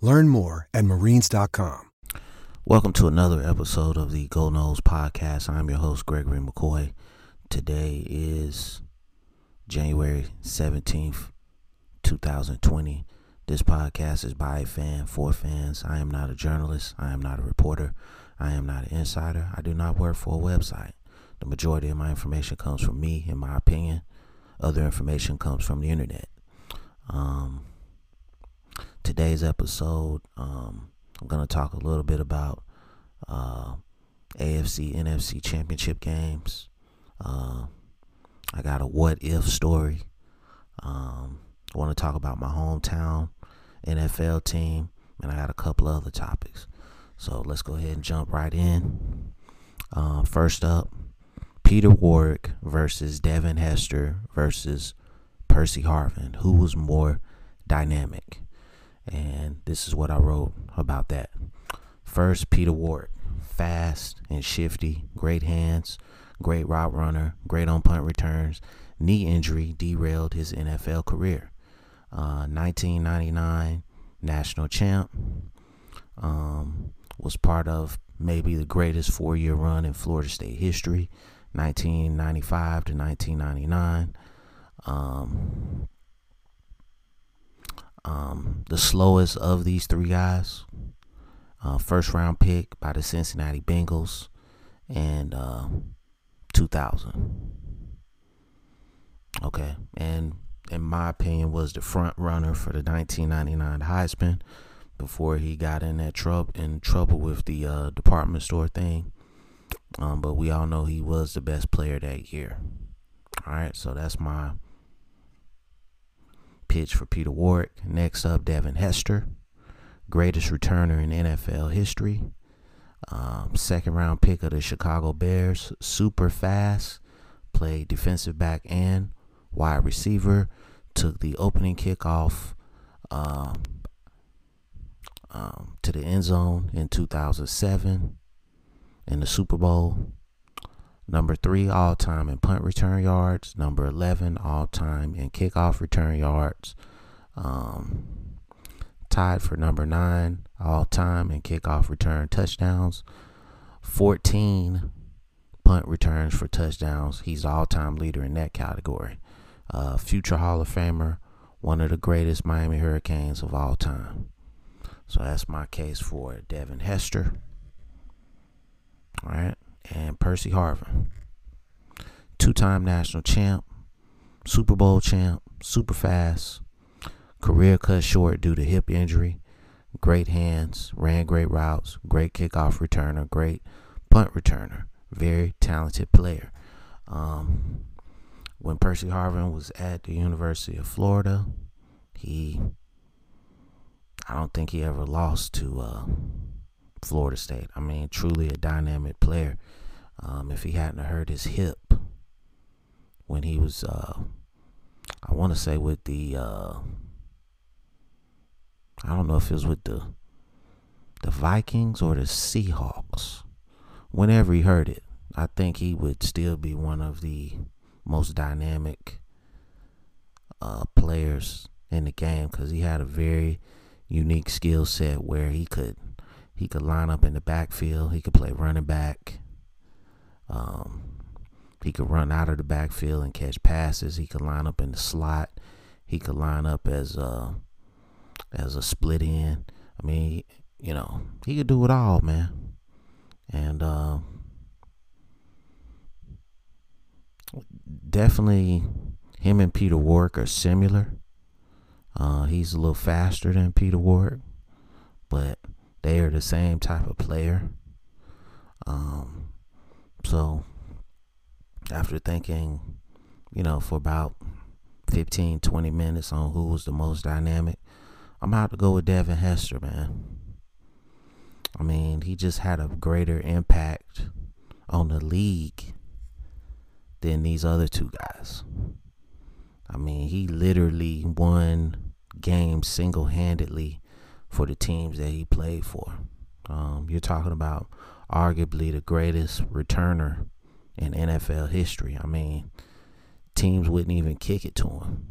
Learn more at marines.com. Welcome to another episode of the Go Noles Podcast. I'm your host, Gregory McCoy. Today is January 17th, 2020. This podcast is by a fan for fans. I am not a journalist. I am not a reporter. I am not an insider. I do not work for a website. The majority of my information comes from me, in my opinion. Other information comes from the internet. Um, today's episode, um, I'm going to talk a little bit about uh, AFC, NFC championship games. Uh, I got a what if story. Um, I want to talk about my hometown NFL team, and I got a couple other topics. So let's go ahead and jump right in. Uh, first up, Peter Warrick versus Devin Hester versus Percy Harvin. Who was more dynamic? And this is what I wrote about that. First, Peter Warrick, Fast and shifty, great hands, great route runner, great on punt returns. Knee injury derailed his NFL career. Uh, 1999 national champ. Um, was part of maybe the greatest four year run in Florida State history, 1995 to 1999. Um, um, the slowest of these three guys, uh, first round pick by the Cincinnati Bengals, and uh, 2000. Okay, and in my opinion, was the front runner for the 1999 Heisman before he got in that trouble in trouble with the uh, department store thing. Um, but we all know he was the best player that year. All right, so that's my pitch for Peter Warrick. Next up, Devin Hester, greatest returner in NFL history. Um, second round pick of the Chicago Bears, super fast, played defensive back and wide receiver, took the opening kickoff um, um, to the end zone in 2007 in the Super Bowl. Number three all time in punt return yards. Number 11 all time in kickoff return yards. Um, tied for number nine all time in kickoff return touchdowns. 14 punt returns for touchdowns. He's all time leader in that category. Uh, future Hall of Famer, one of the greatest Miami Hurricanes of all time. So that's my case for Devin Hester. All right. And Percy Harvin. Two time national champ, Super Bowl champ, super fast, career cut short due to hip injury, great hands, ran great routes, great kickoff returner, great punt returner, very talented player. Um, when Percy Harvin was at the University of Florida, he I don't think he ever lost to uh, Florida State. I mean, truly a dynamic player. Um, if he hadn't hurt his hip when he was, uh, I want to say with the, uh, I don't know if it was with the the Vikings or the Seahawks. Whenever he hurt it, I think he would still be one of the most dynamic uh, players in the game because he had a very unique skill set where he could he could line up in the backfield. He could play running back. Um, he could run out of the backfield and catch passes. He could line up in the slot. He could line up as a as a split end. I mean, you know, he could do it all, man. And uh, definitely, him and Peter Warrick are similar. Uh, he's a little faster than Peter Warrick, but they are the same type of player. Um, so after thinking, you know, for about 15, 20 minutes on who was the most dynamic, I'm about to go with Devin Hester, man. I mean, he just had a greater impact on the league than these other two guys. I mean, he literally won games single handedly for the teams that he played for. Um, you're talking about arguably the greatest returner in NFL history. I mean, teams wouldn't even kick it to him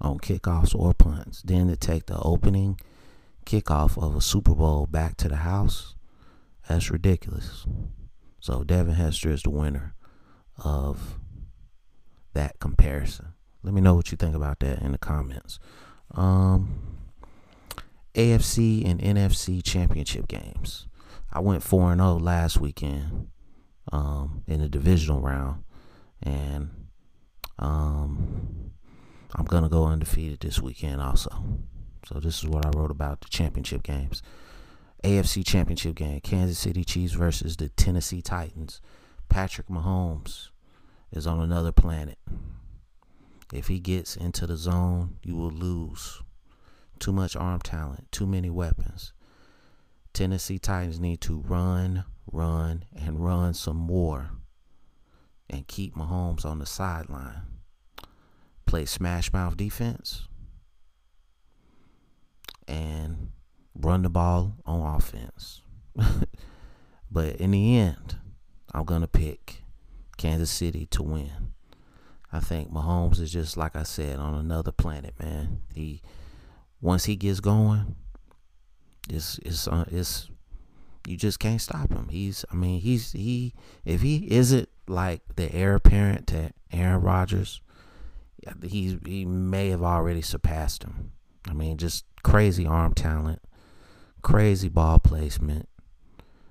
on kickoffs or punts. Then to take the opening kickoff of a Super Bowl back to the house, that's ridiculous. So Devin Hester is the winner of that comparison. Let me know what you think about that in the comments. Um, AFC and NFC championship games. I went 4 0 last weekend um, in the divisional round. And um, I'm going to go undefeated this weekend also. So this is what I wrote about the championship games. AFC championship game Kansas City Chiefs versus the Tennessee Titans. Patrick Mahomes is on another planet. If he gets into the zone, you will lose. Too much arm talent, too many weapons. Tennessee Titans need to run, run, and run some more and keep Mahomes on the sideline. Play smash mouth defense and run the ball on offense. but in the end, I'm going to pick Kansas City to win. I think Mahomes is just like I said on another planet, man. He once he gets going, it's it's uh, it's you just can't stop him. He's I mean he's he if he isn't like the heir apparent to Aaron Rodgers, he he may have already surpassed him. I mean just crazy arm talent, crazy ball placement,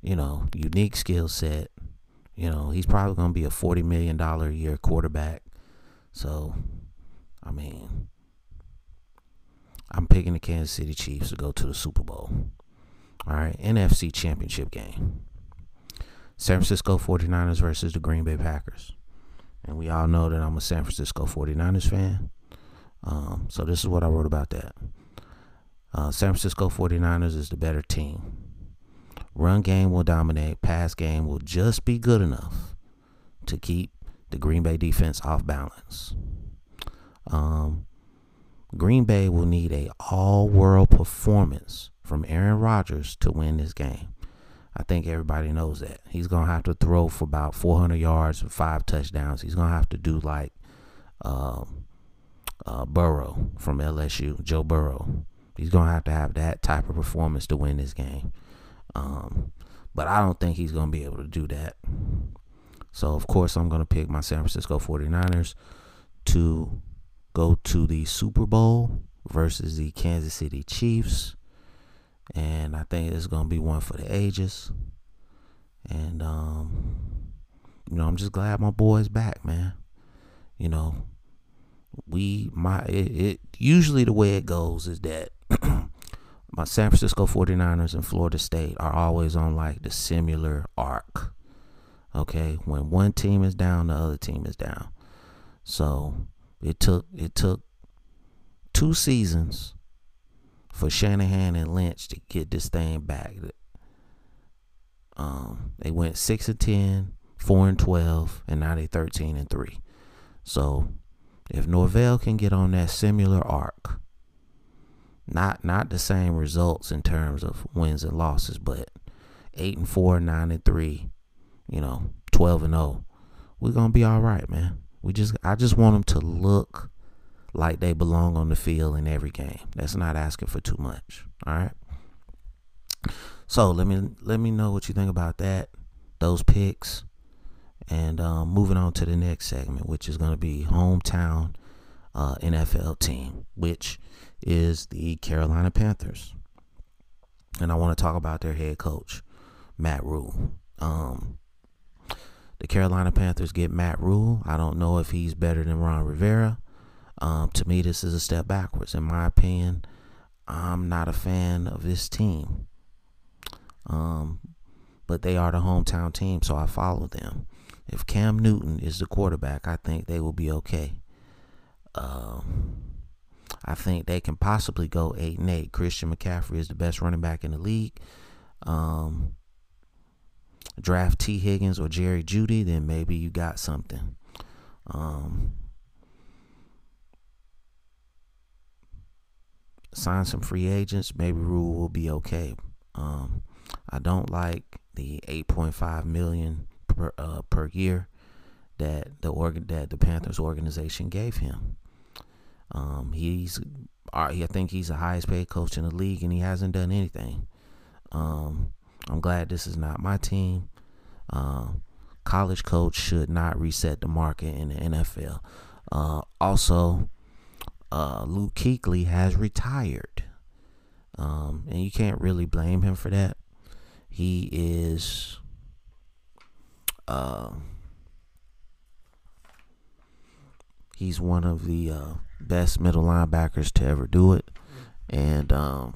you know, unique skill set. You know, he's probably going to be a $40 million a year quarterback. So, I mean, I'm picking the Kansas City Chiefs to go to the Super Bowl. All right, NFC Championship game. San Francisco 49ers versus the Green Bay Packers. And we all know that I'm a San Francisco 49ers fan. Um, so this is what I wrote about that. Uh, San Francisco 49ers is the better team. Run game will dominate, pass game will just be good enough to keep the Green Bay defense off balance. Um, Green Bay will need a all-world performance from Aaron Rodgers to win this game. I think everybody knows that. He's going to have to throw for about 400 yards and five touchdowns. He's going to have to do like um, uh, Burrow from LSU, Joe Burrow. He's going to have to have that type of performance to win this game. Um, but I don't think he's going to be able to do that. So, of course, I'm going to pick my San Francisco 49ers to go to the Super Bowl versus the Kansas City Chiefs. And I think it's going to be one for the ages. And, um, you know, I'm just glad my boy's back, man. You know, we, my, it, it usually the way it goes is that my San Francisco 49ers and Florida State are always on like the similar arc. Okay, when one team is down, the other team is down. So it took it took two seasons for Shanahan and Lynch to get this thing back. Um, they went six and 10, 4 and twelve, and now they thirteen and three. So if Norvell can get on that similar arc, not not the same results in terms of wins and losses, but eight and four, nine and three, you know, twelve and zero. Oh. We're gonna be all right, man. We just I just want them to look like they belong on the field in every game. That's not asking for too much. All right. So let me let me know what you think about that, those picks, and um, moving on to the next segment, which is going to be hometown uh, NFL team, which is the Carolina Panthers. And I want to talk about their head coach, Matt Rhule. Um, the Carolina Panthers get Matt Rhule. I don't know if he's better than Ron Rivera. Um, to me, this is a step backwards. In my opinion, I'm not a fan of this team. Um, but they are the hometown team, so I follow them. If Cam Newton is the quarterback, I think they will be okay. Um, I think they can possibly go eight and eight. Christian McCaffrey is the best running back in the league. Um, draft Tee Higgins or Jerry Jeudy, then maybe you got something. Um, sign some free agents, maybe Rhule will be okay. Um, I don't like the 8.5 million per uh, per year that the organ that the Panthers organization gave him. Um, he's I think he's the highest paid coach in the league, and he hasn't done anything. Um, I'm glad this is not my team. Um, college coach should not reset the market in the NFL. Uh, also, uh, Luke Kuechly has retired, um, and you can't really blame him for that. He is. Uh, he's one of the uh, best middle linebackers to ever do it, and um,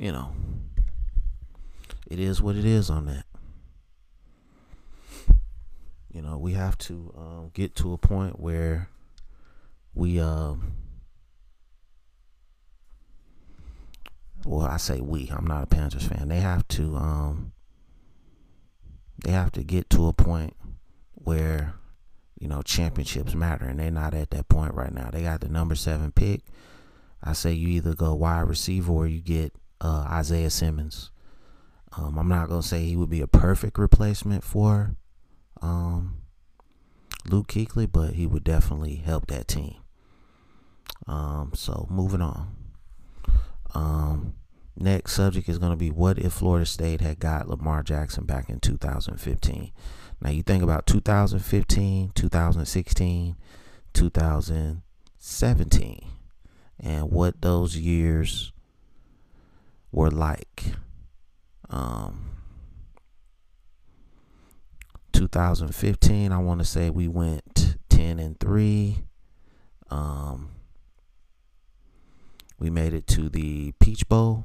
you know, it is what it is on that. You know, we have to um, get to a point where we, um, well, I say we. I'm not a Panthers fan. They have to, um, they have to get to a point where you know championships matter, and they're not at that point right now. They got the number seven pick. I say you either go wide receiver or you get uh, Isaiah Simmons. Um, I'm not gonna say he would be a perfect replacement for um, Luke Kuechly, but he would definitely help that team. Um, so moving on. Um, next subject is going to be what if Florida State had got Lamar Jackson back in 2015? Now you think about 2015, 2016, 2017, and what those years were like. Um, 2015, I want to say we went 10 and 3. Um, we made it to the Peach Bowl.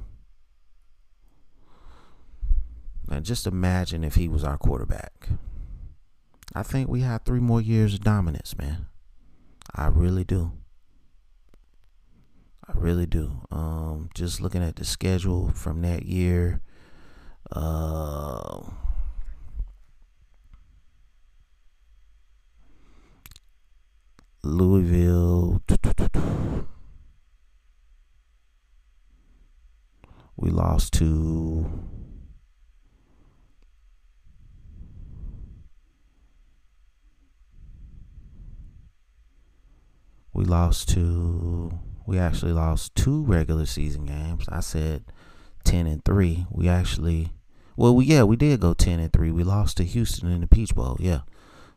Now, just imagine if he was our quarterback. I think we had three more years of dominance, man. I really do. I really do. Um, just looking at the schedule from that year, uh, Louisville. We lost to we lost to we actually lost two regular season games. I said 10 and 3. We actually well, we, yeah, we did go 10 and 3. We lost to Houston in the Peach Bowl. Yeah.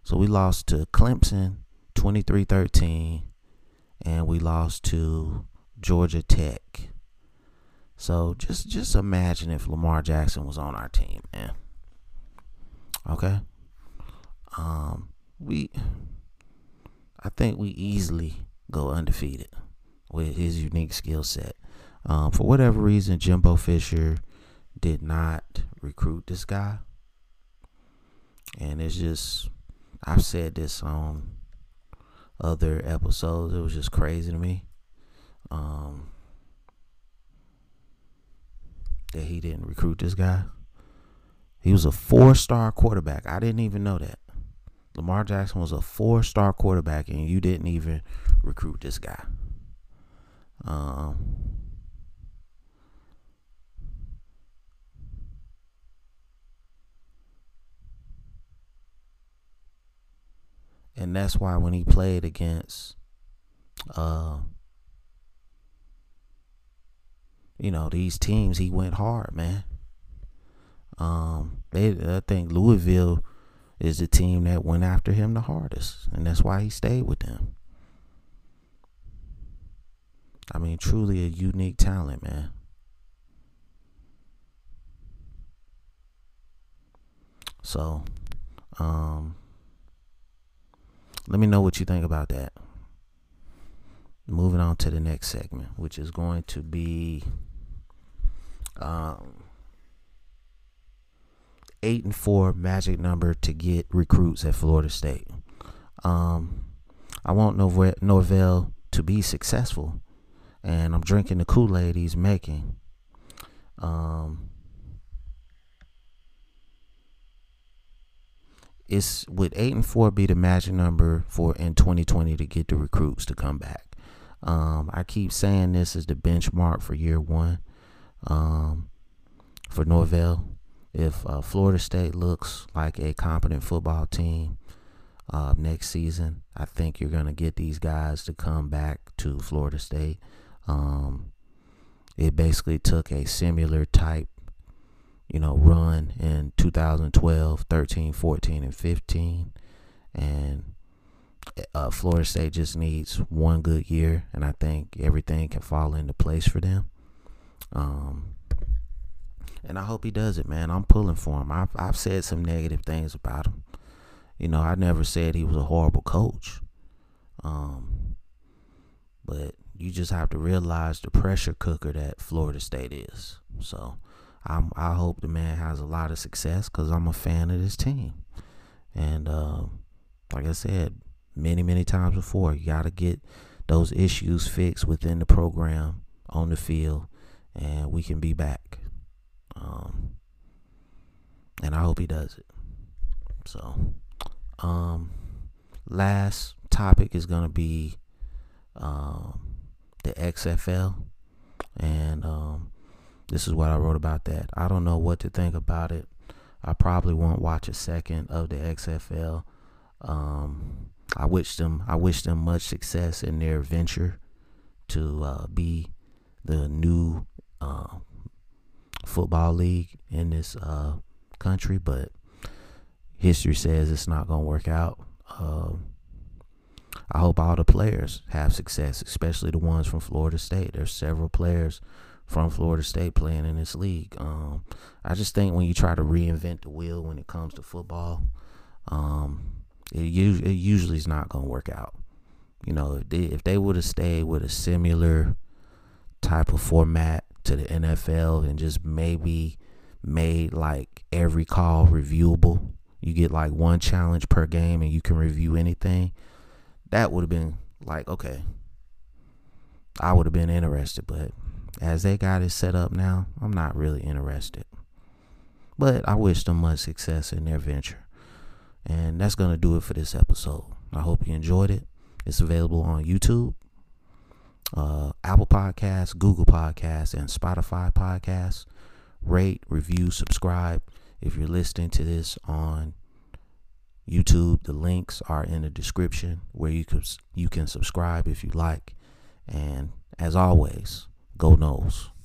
So we lost to Clemson 23 13, and we lost to Georgia Tech. So just just imagine if Lamar Jackson was on our team, man. Okay. Um, we, I think we easily go undefeated with his unique skill set. Um, for whatever reason, Jimbo Fisher did not recruit this guy, and it's just I've said this on other episodes. It was just crazy to me. Um, that he didn't recruit this guy. He was a four star quarterback. I didn't even know that. Lamar Jackson was a four star quarterback and you didn't even recruit this guy. Um, that's why when he played against uh you know these teams he went hard man. Um they i think louisville is the team that went after him the hardest and that's why he stayed with them. I mean truly a unique talent man. So Um, let me know what you think about that. Moving on to the next segment, which is going to be um, eight and four magic number to get recruits at Florida State. Um, I want Norvell to be successful, and I'm drinking the Kool Aid he's making. Um, it's would eight and four be the magic number for in 2020 to get the recruits to come back. Um, I keep saying this is the benchmark for year one um, for Norvell. If uh, Florida State looks like a competent football team uh, next season, I think you're going to get these guys to come back to Florida State. Um, it basically took a similar type, you know, run in 2012, 13, 14, and 15. And uh, Florida State just needs one good year, and I think everything can fall into place for them. Um, and I hope he does it, man. I'm pulling for him. I've I've said some negative things about him. You know, I never said he was a horrible coach. Um, but you just have to realize the pressure cooker that Florida State is. So, I'm I hope the man has a lot of success because I'm a fan of this team. And uh, like I said, many many times before, you got to get those issues fixed within the program on the field, and we can be back. Um, and I hope he does it. So, um, last topic is gonna be um, the XFL, and um, this is what I wrote about that. I don't know what to think about it. I probably won't watch a second of the XFL. Um, I wish them I wish them much success in their venture to uh, be the new uh, football league in this uh, country, but history says it's not going to work out. Uh, I hope all the players have success, especially the ones from Florida State. There's several players from Florida State playing in this league. Um, I just think when you try to reinvent the wheel when it comes to football, um, it, it usually is not going to work out. You know, if they, if they would have stayed with a similar type of format to the NFL and just maybe made like every call reviewable. You get like one challenge per game and you can review anything. That would have been like, okay. I would have been interested, but as they got it set up now, I'm not really interested. But I wish them much success in their venture. And that's going to do it for this episode. I hope you enjoyed it. It's available on YouTube uh, Apple Podcasts, Google Podcasts, and Spotify Podcasts. Rate, review, subscribe. If you're listening to this on YouTube, the links are in the description where you can you can subscribe if you like. And as always, go Noles.